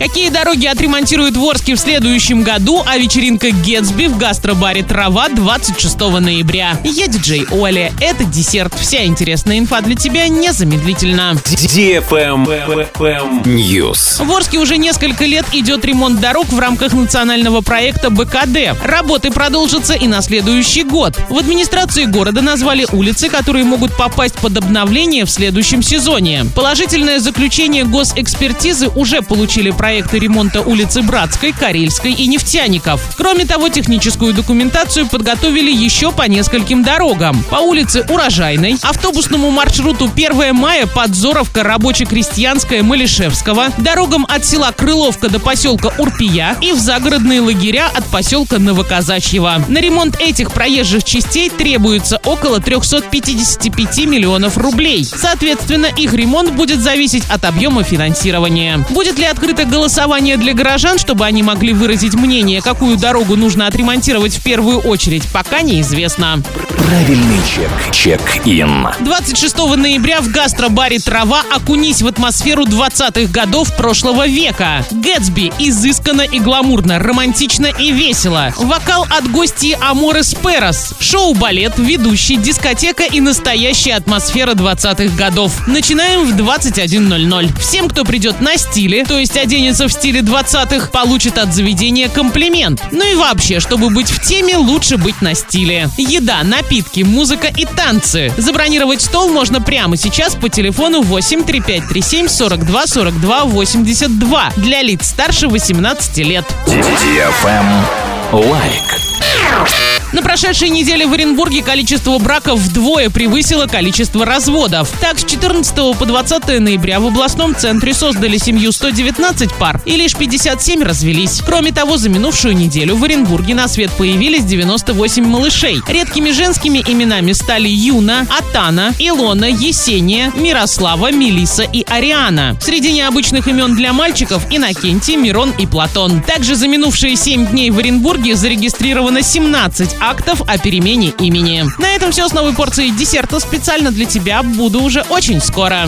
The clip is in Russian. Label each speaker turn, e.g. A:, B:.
A: Какие дороги отремонтируют в Орске в следующем году, а вечеринка Гетсби в гастробаре «Трава» 26 ноября. Я диджей Оля. Это десерт. Вся интересная инфа для тебя незамедлительно.
B: News.
A: В Орске уже несколько лет идет ремонт дорог в рамках национального проекта БКД. Работы продолжатся и на следующий год. В администрации города назвали улицы, которые могут попасть под обновление в следующем сезоне. Положительное заключение госэкспертизы уже получили проект проекты ремонта улицы Братской, Карельской и Нефтяников. Кроме того, техническую документацию подготовили еще по нескольким дорогам. По улице Урожайной, автобусному маршруту 1 мая, Подзоровка, Рабоче-Крестьянская, Малишевского, дорогам от села Крыловка до поселка Урпия и в загородные лагеря от поселка Новоказачьего. На ремонт этих проезжих частей требуется около 355 миллионов рублей. Соответственно, их ремонт будет зависеть от объема финансирования. Будет ли открыта голосование для горожан, чтобы они могли выразить мнение, какую дорогу нужно отремонтировать в первую очередь, пока неизвестно.
B: Правильный чек. Чек-ин.
A: 26 ноября в гастробаре «Трава» окунись в атмосферу 20-х годов прошлого века. Гэтсби изысканно и гламурно, романтично и весело. Вокал от гостей Аморес Перос. Шоу-балет, ведущий, дискотека и настоящая атмосфера 20-х годов. Начинаем в 21.00. Всем, кто придет на стиле, то есть оденет девственница в стиле 20-х получит от заведения комплимент. Ну и вообще, чтобы быть в теме, лучше быть на стиле. Еда, напитки, музыка и танцы. Забронировать стол можно прямо сейчас по телефону 8 3537 42 42 82 для лиц старше 18 лет.
B: Лайк.
A: На прошедшей неделе в Оренбурге количество браков вдвое превысило количество разводов. Так, с 14 по 20 ноября в областном центре создали семью 119 пар и лишь 57 развелись. Кроме того, за минувшую неделю в Оренбурге на свет появились 98 малышей. Редкими женскими именами стали Юна, Атана, Илона, Есения, Мирослава, Мелиса и Ариана. Среди необычных имен для мальчиков Иннокентий, Мирон и Платон. Также за минувшие 7 дней в Оренбурге зарегистрировано 17 актов о перемене имени. На этом все с новой порцией десерта специально для тебя. Буду уже очень скоро.